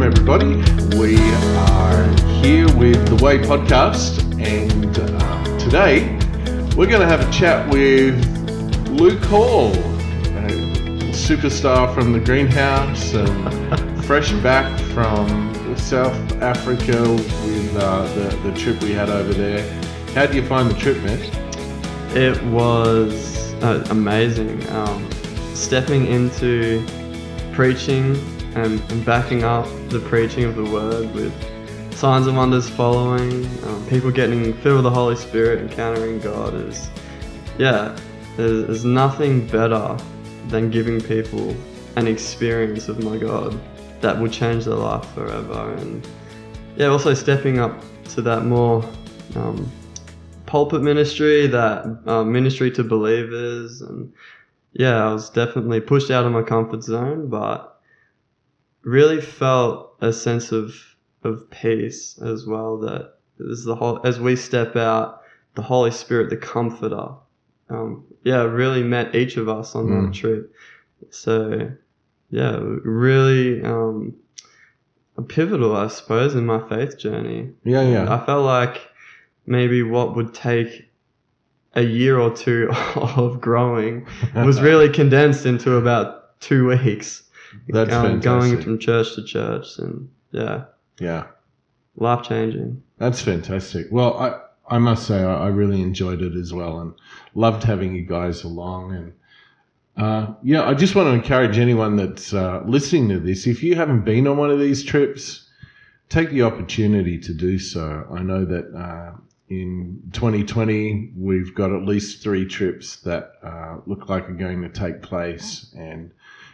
welcome everybody. We are here with the Way Podcast, and uh, today we're going to have a chat with Luke Hall, a superstar from the greenhouse, and fresh back from South Africa with uh, the, the trip we had over there. How did you find the trip, man? It was uh, amazing. Um, stepping into preaching and, and, backing up the preaching of the word with signs and wonders following, um, people getting filled with the Holy Spirit, encountering God is, yeah, there's, there's nothing better than giving people an experience of my God that will change their life forever. And yeah, also stepping up to that more um, pulpit ministry, that uh, ministry to believers, and yeah, I was definitely pushed out of my comfort zone, but really felt a sense of of peace as well. That is the whole as we step out, the Holy Spirit, the Comforter, um, yeah, really met each of us on mm. that trip. So yeah, really um, a pivotal, I suppose, in my faith journey. Yeah, yeah. I felt like maybe what would take a year or two of growing was really condensed into about two weeks. That's um, Going from church to church and yeah. Yeah. Life changing. That's fantastic. Well, I, I must say I, I, really enjoyed it as well and loved having you guys along. And uh, yeah, I just want to encourage anyone that's uh, listening to this, if you haven't been on one of these trips, take the opportunity to do so. I know that uh, in 2020, we've got at least three trips that uh, look like are going to take place, and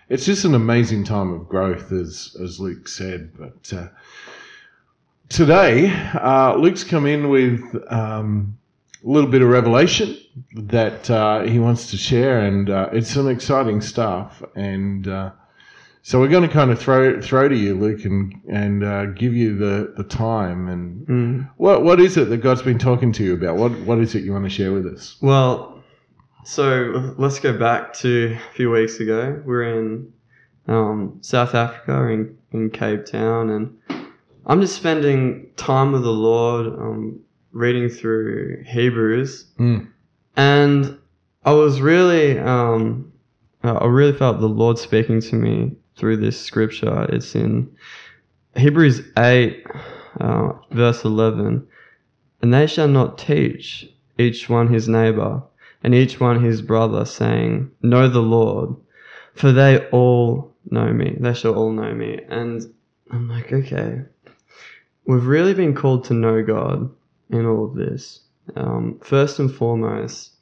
it's just an amazing time of growth, as as Luke said. But uh, today, uh, Luke's come in with um, a little bit of revelation that uh, he wants to share, and uh, it's some exciting stuff, and uh, so we're going to kind of throw throw to you, Luke, and and uh, give you the, the time. And mm. what what is it that God's been talking to you about? What what is it you want to share with us? Well, so let's go back to a few weeks ago. We're in um, South Africa, in in Cape Town, and I'm just spending time with the Lord, um, reading through Hebrews, mm. and I was really. Um, I really felt the Lord speaking to me through this scripture. It's in Hebrews 8, uh, verse 11. And they shall not teach each one his neighbor and each one his brother, saying, Know the Lord, for they all know me. They shall all know me. And I'm like, okay, we've really been called to know God in all of this. Um, first and foremost,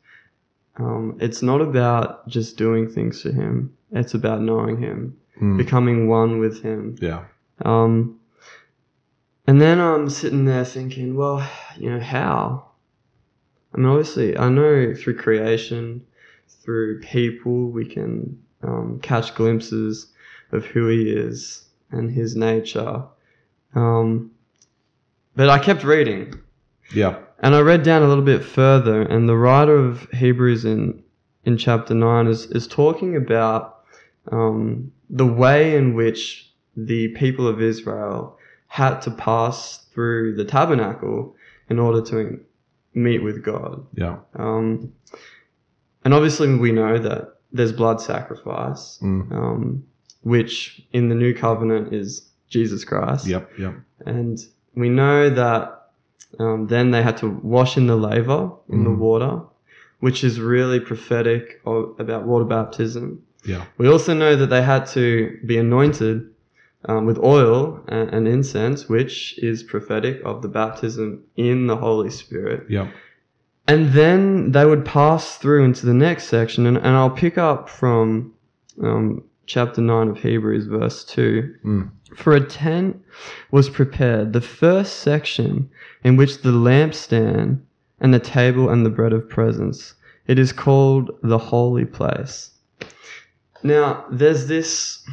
um, it's not about just doing things for Him, it's about knowing Him mm. becoming one with Him. Yeah. Um, and then I'm sitting there thinking, well, you know, how? I mean, obviously, I know through creation, through people, we can um, catch glimpses of who He is and His nature. Um, but I kept reading. Yeah. And I read down a little bit further, and the writer of Hebrews in in chapter nine is is talking about um, the way in which the people of Israel had to pass through the tabernacle in order to meet with God. Yeah. Um, and obviously, we know that there's blood sacrifice, mm. um, which in the new covenant is Jesus Christ. Yep. Yep. And we know that um, then they had to wash in the laver in mm. the water, which is really prophetic of, about water baptism. Yeah. We also know that they had to be anointed um, with oil and, and, incense, which is prophetic of the baptism in the Holy Spirit. Yeah. And then they would pass through into the next section, and, and I'll pick up from um, chapter 9 of Hebrews, verse 2. Mm. For a tent was prepared, the first section in which the lampstand and the table and the bread of presence. It is called the holy place. Now, there's this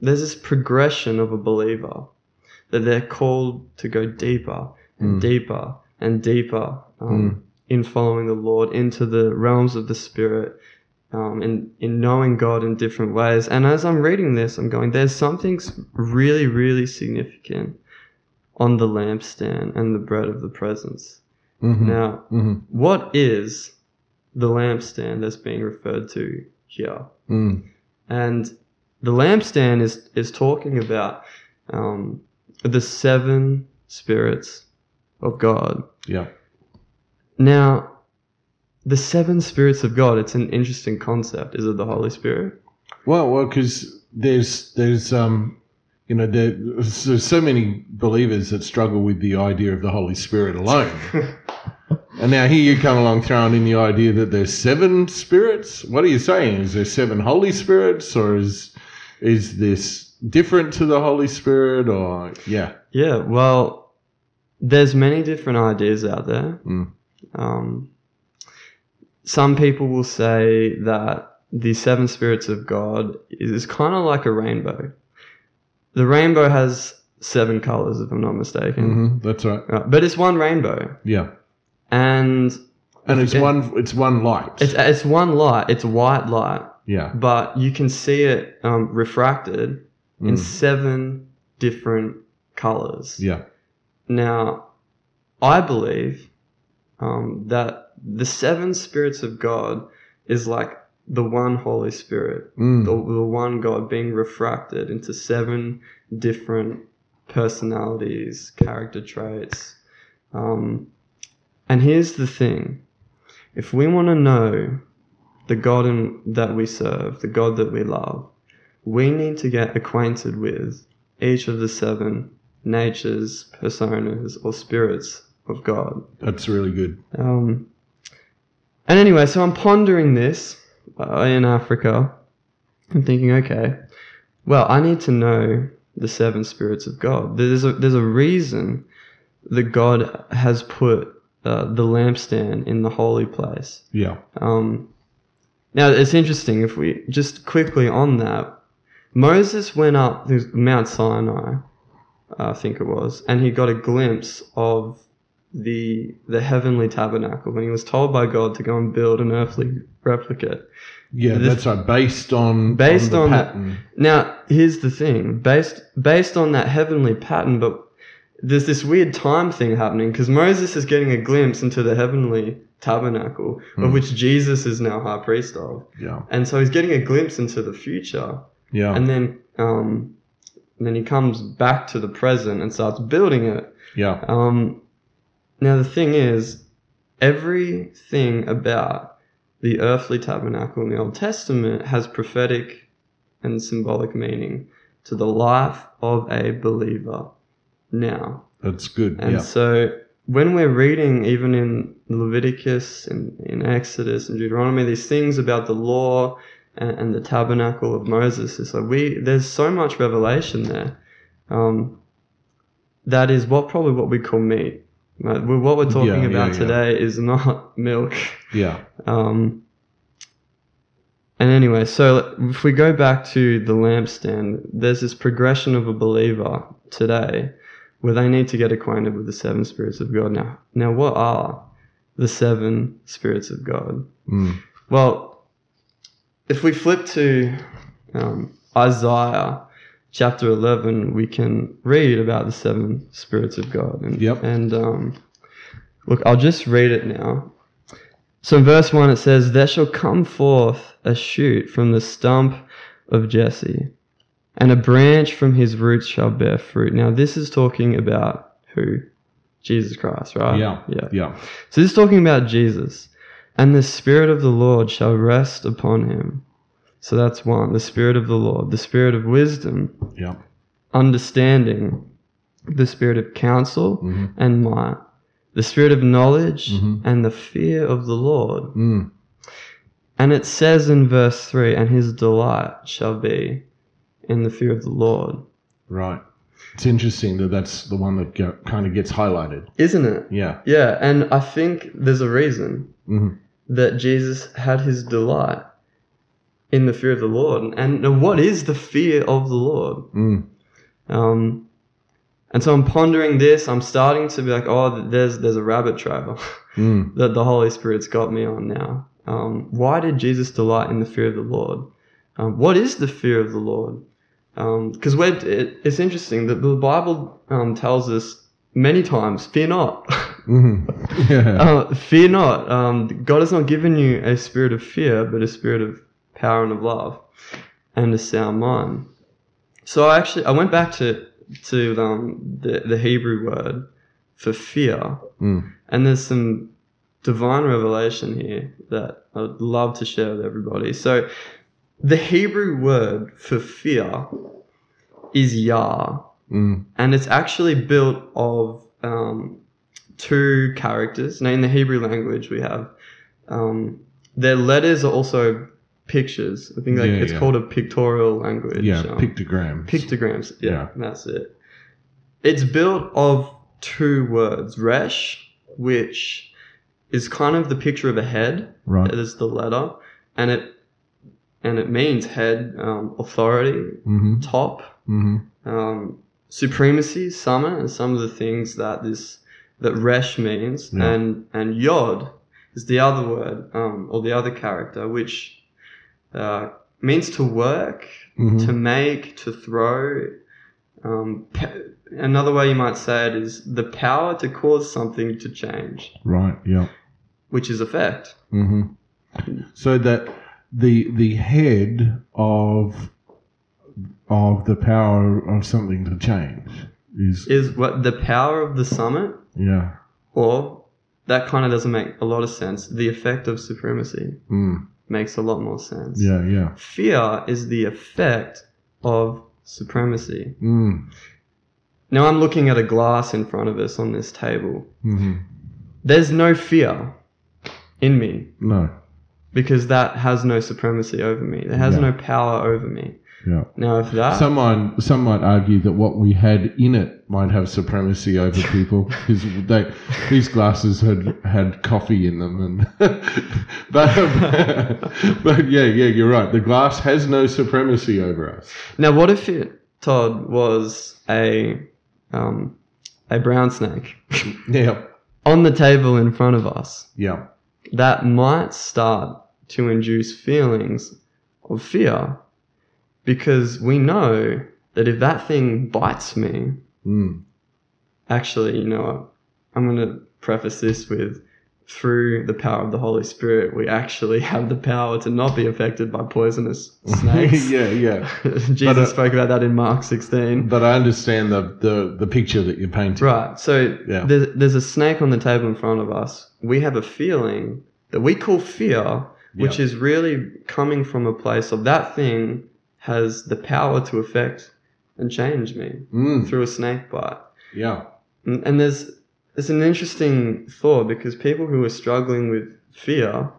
there's this progression of a believer that they're called to go deeper and mm. deeper and deeper um, mm. in following the Lord into the realms of the Spirit, um, in in knowing God in different ways. And as I'm reading this, I'm going, there's something really, really significant on the lampstand and the bread of the presence. hmm Now, hmm what is the lampstand that's being referred to here? Mm. And the lampstand is is talking about um, the seven spirits of God. Yeah. Now, the seven spirits of God. It's an interesting concept. Is it the Holy Spirit? Well, well, because there's there's um, you know, there, there's so many believers that struggle with the idea of the Holy Spirit alone. and now here you come along throwing in the idea that there's seven spirits. What are you saying? Is there seven Holy Spirits, or is is this different to the Holy Spirit? Or yeah, yeah. Well, there's many different ideas out there. Mm. Um, some people will say that the seven spirits of God is kind of like a rainbow. The rainbow has seven colors, if I'm not mistaken. hmm that's right. Right, but it's one rainbow, Yeah, and and it's Yeah. one it's one light. it's it's one light. It's white light, yeah, but you can see it um, refracted in Mm. seven different colors. yeah, Now, I believe um, that the seven spirits of God is like the one Holy Spirit, Mm. the, the one God being refracted into seven different personalities, character traits. Um, and here's the thing if we want to know the God in, that we serve, the God that we love, we need to get acquainted with each of the seven natures, personas, or spirits of God. that's really good. Um, and anyway, so I'm pondering this uh, in Africa. I'm thinking, okay, well, I need to know the seven spirits of God. There's a there's a reason that God has put uh, the lampstand in the holy place. Yeah, Um, now it's interesting if we just quickly on that. Moses went up to Mount Sinai, I think it was, and he got a glimpse of the the heavenly tabernacle when he was told by God to go and build an earthly replicate. yeah, This- that's right. Based on Based the on the- pattern. Now, here's the thing: based based on that heavenly pattern, but there's this weird time thing happening because Moses is getting a glimpse into the heavenly tabernacle, of Hmm. which Jesus is now high priest of. yeah, and so he's getting a glimpse into the future. Yeah, and then um, and then he comes back to the present and starts building it. Yeah, um, now the thing is everything about the earthly tabernacle in the old testament has prophetic and symbolic meaning to the life of a believer now that's good. and yeah, so when we're reading, even in Leviticus and in Exodus and Deuteronomy, these things about the law and, and the tabernacle of Moses, it's like we there's so much revelation there. Um, that is what probably what we call meat. We- What we're talking yeah, about yeah. today is not milk. yeah, Um, and anyway, so if we go back to the lampstand, there's this progression of a believer today where they need to get acquainted with the seven spirits of God. Now, now what are the seven spirits of God? mm. Well, if we flip to um, Isaiah chapter 11, we can read about the seven spirits of God. And, Yep. and um, look, I'll just read it now. So in verse 1, it says, There shall come forth a shoot from the stump of Jesse, and a branch from his roots shall bear fruit. Now, this is talking about who? Jesus Christ, right? yeah, Yeah. yeah, So this is talking about Jesus. And the Spirit of the Lord shall rest upon him. So that's one. The Spirit of the Lord, the Spirit of wisdom, yeah, understanding, the Spirit of counsel Mhm. and might, the Spirit of knowledge Mhm. and the fear of the Lord. mm. And it says in verse 3 and his delight shall be in the fear of the Lord. right. It's interesting that that's the one that go, kind of gets highlighted. Isn't it? Yeah, Yeah. And I think there's a reason. hmm that Jesus had his delight in the fear of the Lord. And, and what is the fear of the Lord? mm. Um, and so I'm pondering this. I'm starting to be like, oh, there's there's a rabbit trail Mm. that the Holy Spirit's got me on now. Um, why did Jesus delight in the fear of the Lord? Um, what is the fear of the Lord? Because we're it, it's interesting that the Bible um, tells us many times, "Fear not." hmm Yeah. Uh, fear not. Um, God has not given you a spirit of fear, but a spirit of power and of love, and a sound mind. So I actually I went back to to um, the the Hebrew word for fear, Mm. and there's some divine revelation here that I'd love to share with everybody. So the Hebrew word for fear is Yah, Mm. and it's actually built of um, two characters. Now, in the Hebrew language, we have um, their letters are also pictures. I think like Yeah, it's yeah. called a pictorial language. Yeah. um, Pictograms. pictograms. Yeah, Yeah. that's it. It's built of two words, resh, which is kind of the picture of a head. right. It is the letter, and it and it means head, um, authority, Mm-hmm. top, Mm-hmm. um, supremacy, summit, and some of the things that this that resh means, Yeah. and and yod is the other word um, or the other character, which uh, means to work, Mhm. to make, to throw. Um, pa- another way you might say it is the power to cause something to change, Right. Yeah. which is effect. hmm So that the the head of of the power of something to change is Is what the power of the summit, yeah. or that kind of doesn't make a lot of sense. The effect of supremacy Mm. makes a lot more sense. Yeah. Yeah. Fear is the effect of supremacy. Mm. Now I'm looking at a glass in front of us on this table. hmm There's no fear in me No. Because that has no supremacy over me. It has Yeah. no power over me. Yeah. Now if that Someone some might argue that what we had in it might have supremacy over people because they these glasses had had coffee in them and but um, but yeah yeah you're right the glass has no supremacy over us Now what if it Todd was a um, a brown snake yeah on the table in front of us? yeah that might start to induce feelings of fear because we know that if that thing bites me, mm. actually, you know, what? I'm going to preface this with through the power of the Holy Spirit, we actually have the power to not be affected by poisonous snakes. yeah yeah Jesus But, uh, spoke about that in Mark 16. but I understand the the, the picture that you're painting Right. So Yeah. there's, there's a snake on the table in front of us. We have a feeling that we call fear, which Yeah. is really coming from a place of that thing has the power to affect and change me mm. through a snake bite. yeah And, and there's it's an interesting thought because people who are struggling with fear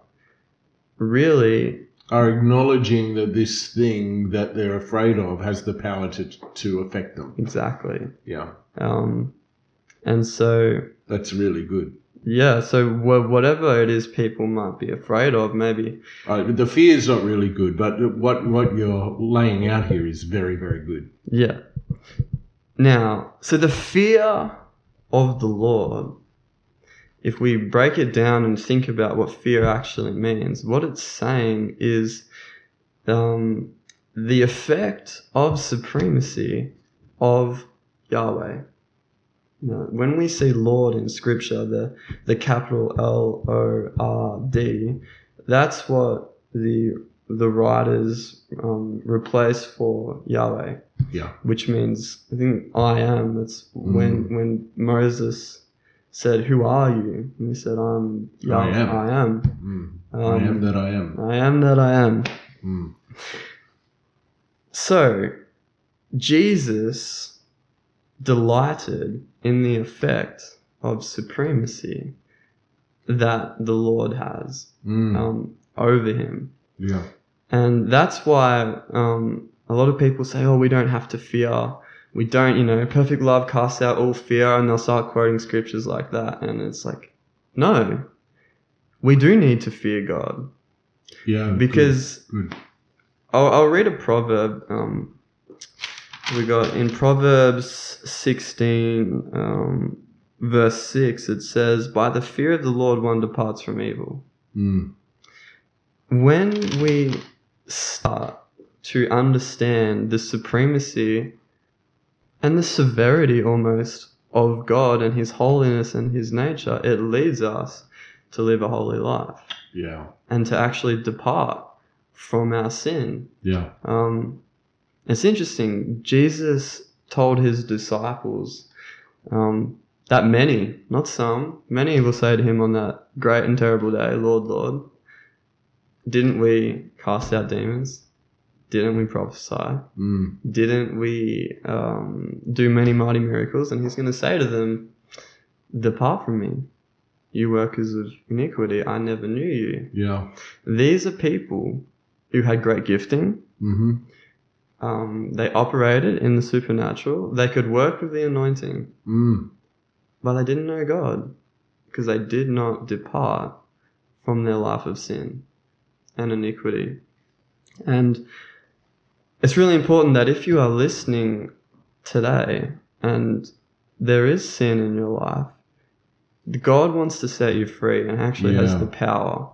really are acknowledging that this thing that they're afraid of has the power to to affect them exactly. yeah Um, and so that's really good yeah, so wha- whatever it is people might be afraid of, maybe the fear is not really good, but what what you're laying out here is very very good. Yeah. Now, so the fear of the Lord, if we break it down and think about what fear actually means, what it's saying is um, the effect of supremacy of Yahweh. Now, when we see Lord in Scripture, the, the capital L O R D, that's what the the writers um, replace for Yahweh Yeah. which means I think I am. That's when Mm. when Moses said, "Who are you?" And he said, "I'm Yah- I am. I am. Mm. Um, I am that I am. I am that I am." Mm. So Jesus delighted in the effect of supremacy that the Lord has Mm. um, over him. yeah. And that's why um, a lot of people say, oh, we don't have to fear. We don't, you know, perfect love casts out all fear. And they'll start quoting scriptures like that. And it's like, no, we do need to fear God. Yeah. Because good. good. I'll, I'll read a proverb. Um, we got in Proverbs 16, um, verse 6, it says, By the fear of the Lord one departs from evil. Mm. when we start to understand the supremacy and the severity almost of God and His holiness and His nature, it leads us to live a holy life Yeah. and to actually depart from our sin. Yeah. Um, it's interesting. Jesus told his disciples um, that many, not some, many will say to him on that great and terrible day, Lord, Lord, didn't we cast out demons? Didn't we prophesy? Mm. Didn't we um, do many mighty miracles? And he's going to say to them, Depart from me, you workers of iniquity. I never knew you. Yeah. These are people who had great gifting. Mm-hmm. Um, they operated in the supernatural. They could work with the anointing, Mm. but they didn't know God because they did not depart from their life of sin and iniquity. And it's really important that if you are listening today and there is sin in your life, God wants to set you free and actually has the power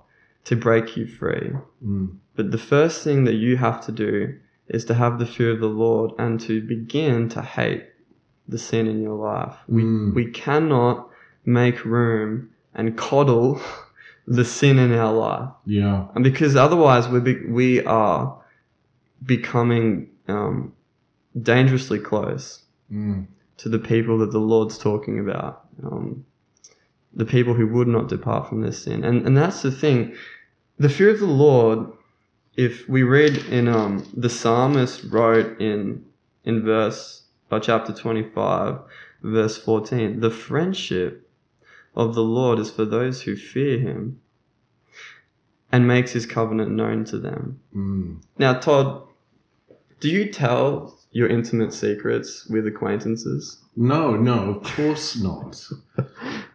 to break you free. Mm. But the first thing that you have to do is to have the fear of the Lord and to begin to hate the sin in your life. We Mm. we cannot make room and coddle the sin in our life, Yeah. and because otherwise we be, we are becoming um, dangerously close Mm. to the people that the Lord's talking about. Um, the people who would not depart from their sin. And, and that's the thing. The fear of the Lord, if we read in um, the psalmist wrote in in verse uh, chapter 25, verse 14, the friendship of the Lord is for those who fear him and makes his covenant known to them. Mm. Now, Todd, do you tell your intimate secrets with acquaintances? No, no, of course not.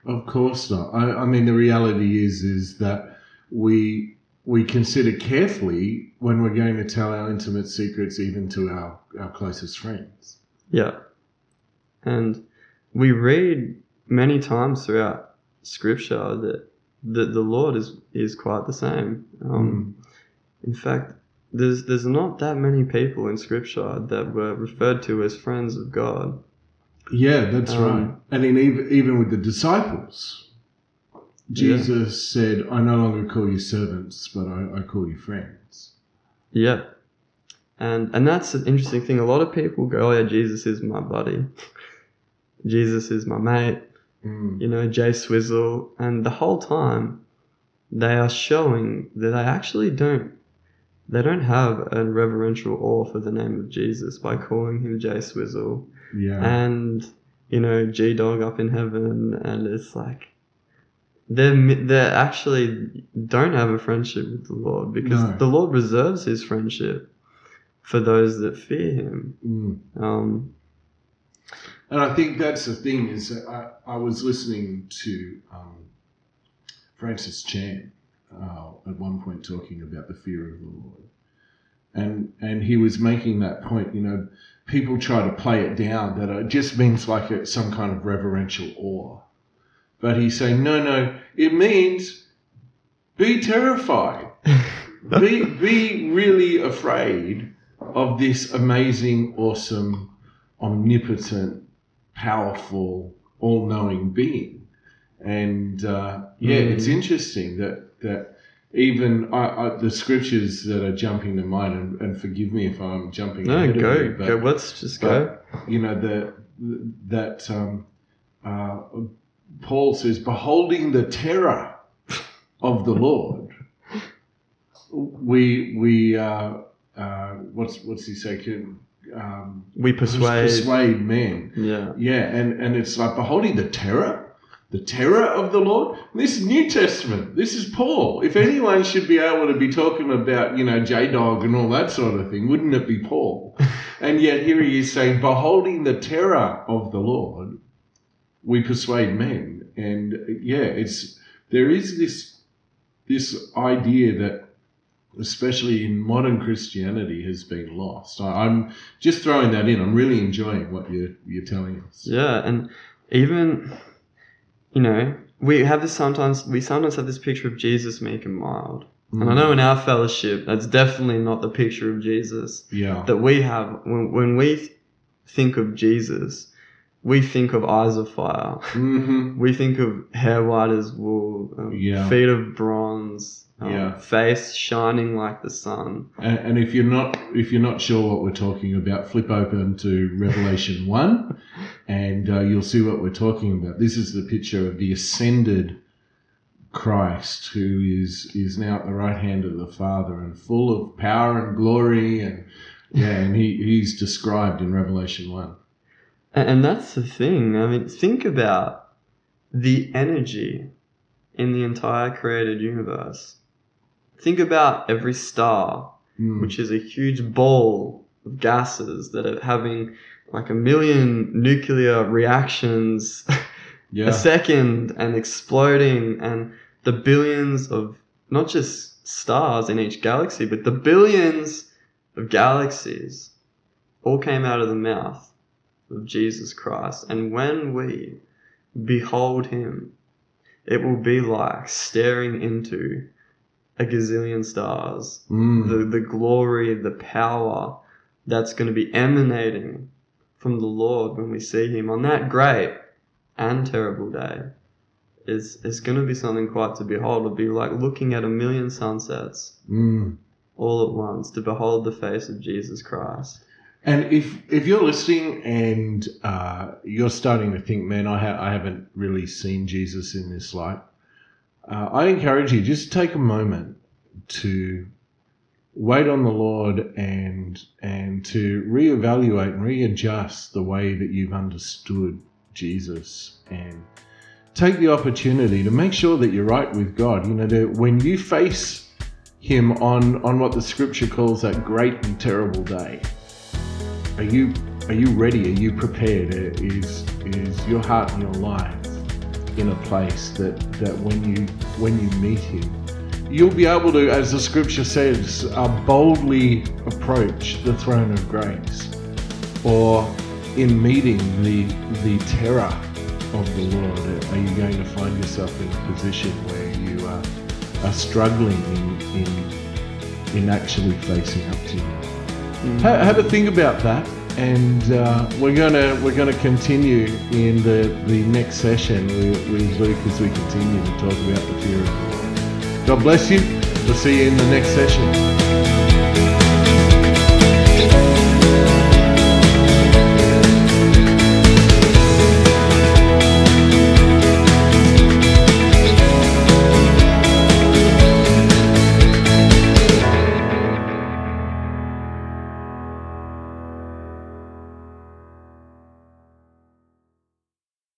of course not. I, I mean, the reality is, is that we we consider carefully when we're going to tell our intimate secrets, even to our our closest friends. Yeah. And we read many times throughout scripture that the, the Lord is, is quite the same. Um, In fact, there's, there's not that many people in scripture that were referred to as friends of God. Yeah, that's Um, right. And in even, even with the disciples, Jesus said, I no longer call you servants, but I, I call you friends. Yeah. And, and that's an interesting thing. A lot of people go, oh yeah, Jesus is my buddy. Jesus is my mate. Mm. you know, Jay Swizzle, and the whole time they are showing that they actually don't they don't have a reverential awe for the name of Jesus by calling him Jay Swizzle Yeah. and you know G Dog up in heaven, and it's like they they actually don't have a friendship with the Lord because No. the Lord reserves His friendship for those that fear Him. Mm. Um, And I think that's the thing is that I, I was listening to um, Francis Chan uh, at one point talking about the fear of the Lord, and and he was making that point. You know, people try to play it down that it just means like a, some kind of reverential awe, but he's saying no, no, it means be terrified, be be really afraid of this amazing, awesome, omnipotent powerful, all-knowing being. And uh, yeah, Mm. it's interesting that that even I, I, the scriptures that are jumping to mind, and, and forgive me if I'm jumping. no, go, you, but, go. Let's just go. You know the that um, uh, Paul says, "Beholding the terror of the Lord." We we uh, uh, what's what's he say? Can, um, We persuade. persuade men. Yeah. Yeah, and, and it's like beholding the terror, the terror of the Lord. This is New Testament. This is Paul. If anyone should be able to be talking about, you know, J Dog and all that sort of thing, wouldn't it be Paul? and yet here he is saying, beholding the terror of the Lord, we persuade men. And yeah, it's there is this this idea that especially in modern Christianity, has been lost. I, I'm just throwing that in. I'm really enjoying what you're you're telling us. Yeah, and even you know, we have this sometimes we sometimes have this picture of Jesus meek and mild. And I mm. know in our fellowship, that's definitely not the picture of Jesus Yeah. that we have. When, when we think of Jesus, we think of eyes of fire. hmm We think of hair white as wool, um, Yeah. feet of bronze, um, Yeah. face shining like the sun. And, and if you're not if you're not sure what we're talking about, flip open to Revelation one, and uh, you'll see what we're talking about. This is the picture of the ascended Christ, who is is now at the right hand of the Father and full of power and glory, and yeah, and he, he's described in Revelation one. And, that's the thing. I mean, think about the energy in the entire created universe. Think about every star, Mm. which is a huge ball of gases that are having like a million nuclear reactions yeah, a second and exploding, and the billions of not just stars in each galaxy, but the billions of galaxies all came out of the mouth of Jesus Christ. And when we behold him, it will be like staring into a gazillion stars. Mm. The, the glory, the power that's going to be emanating from the Lord when we see him on that great and terrible day is, is going to be something quite to behold. It'll be like looking at a million sunsets Mm. all at once to behold the face of Jesus Christ. And if if you're listening and uh, you're starting to think, man, I, ha- I haven't really seen Jesus in this light, uh, I encourage you just take a moment to wait on the Lord and and to reevaluate and readjust the way that you've understood Jesus and take the opportunity to make sure that you're right with God. You know, to, when you face Him on on what the Scripture calls that great and terrible day are you are you ready? Are you prepared? Is is your heart and your life in a place that that when you when you meet Him, you'll be able to, as the Scripture says, uh, boldly approach the throne of grace, or in meeting the the terror of the Lord, are you going to find yourself in a position where you are, are struggling in, in in actually facing up to Him? Ha- have a think about that and uh, we're gonna we're gonna continue in the the next session with, Luke as we continue to talk about the fear of the God bless you. We'll see you in the next session.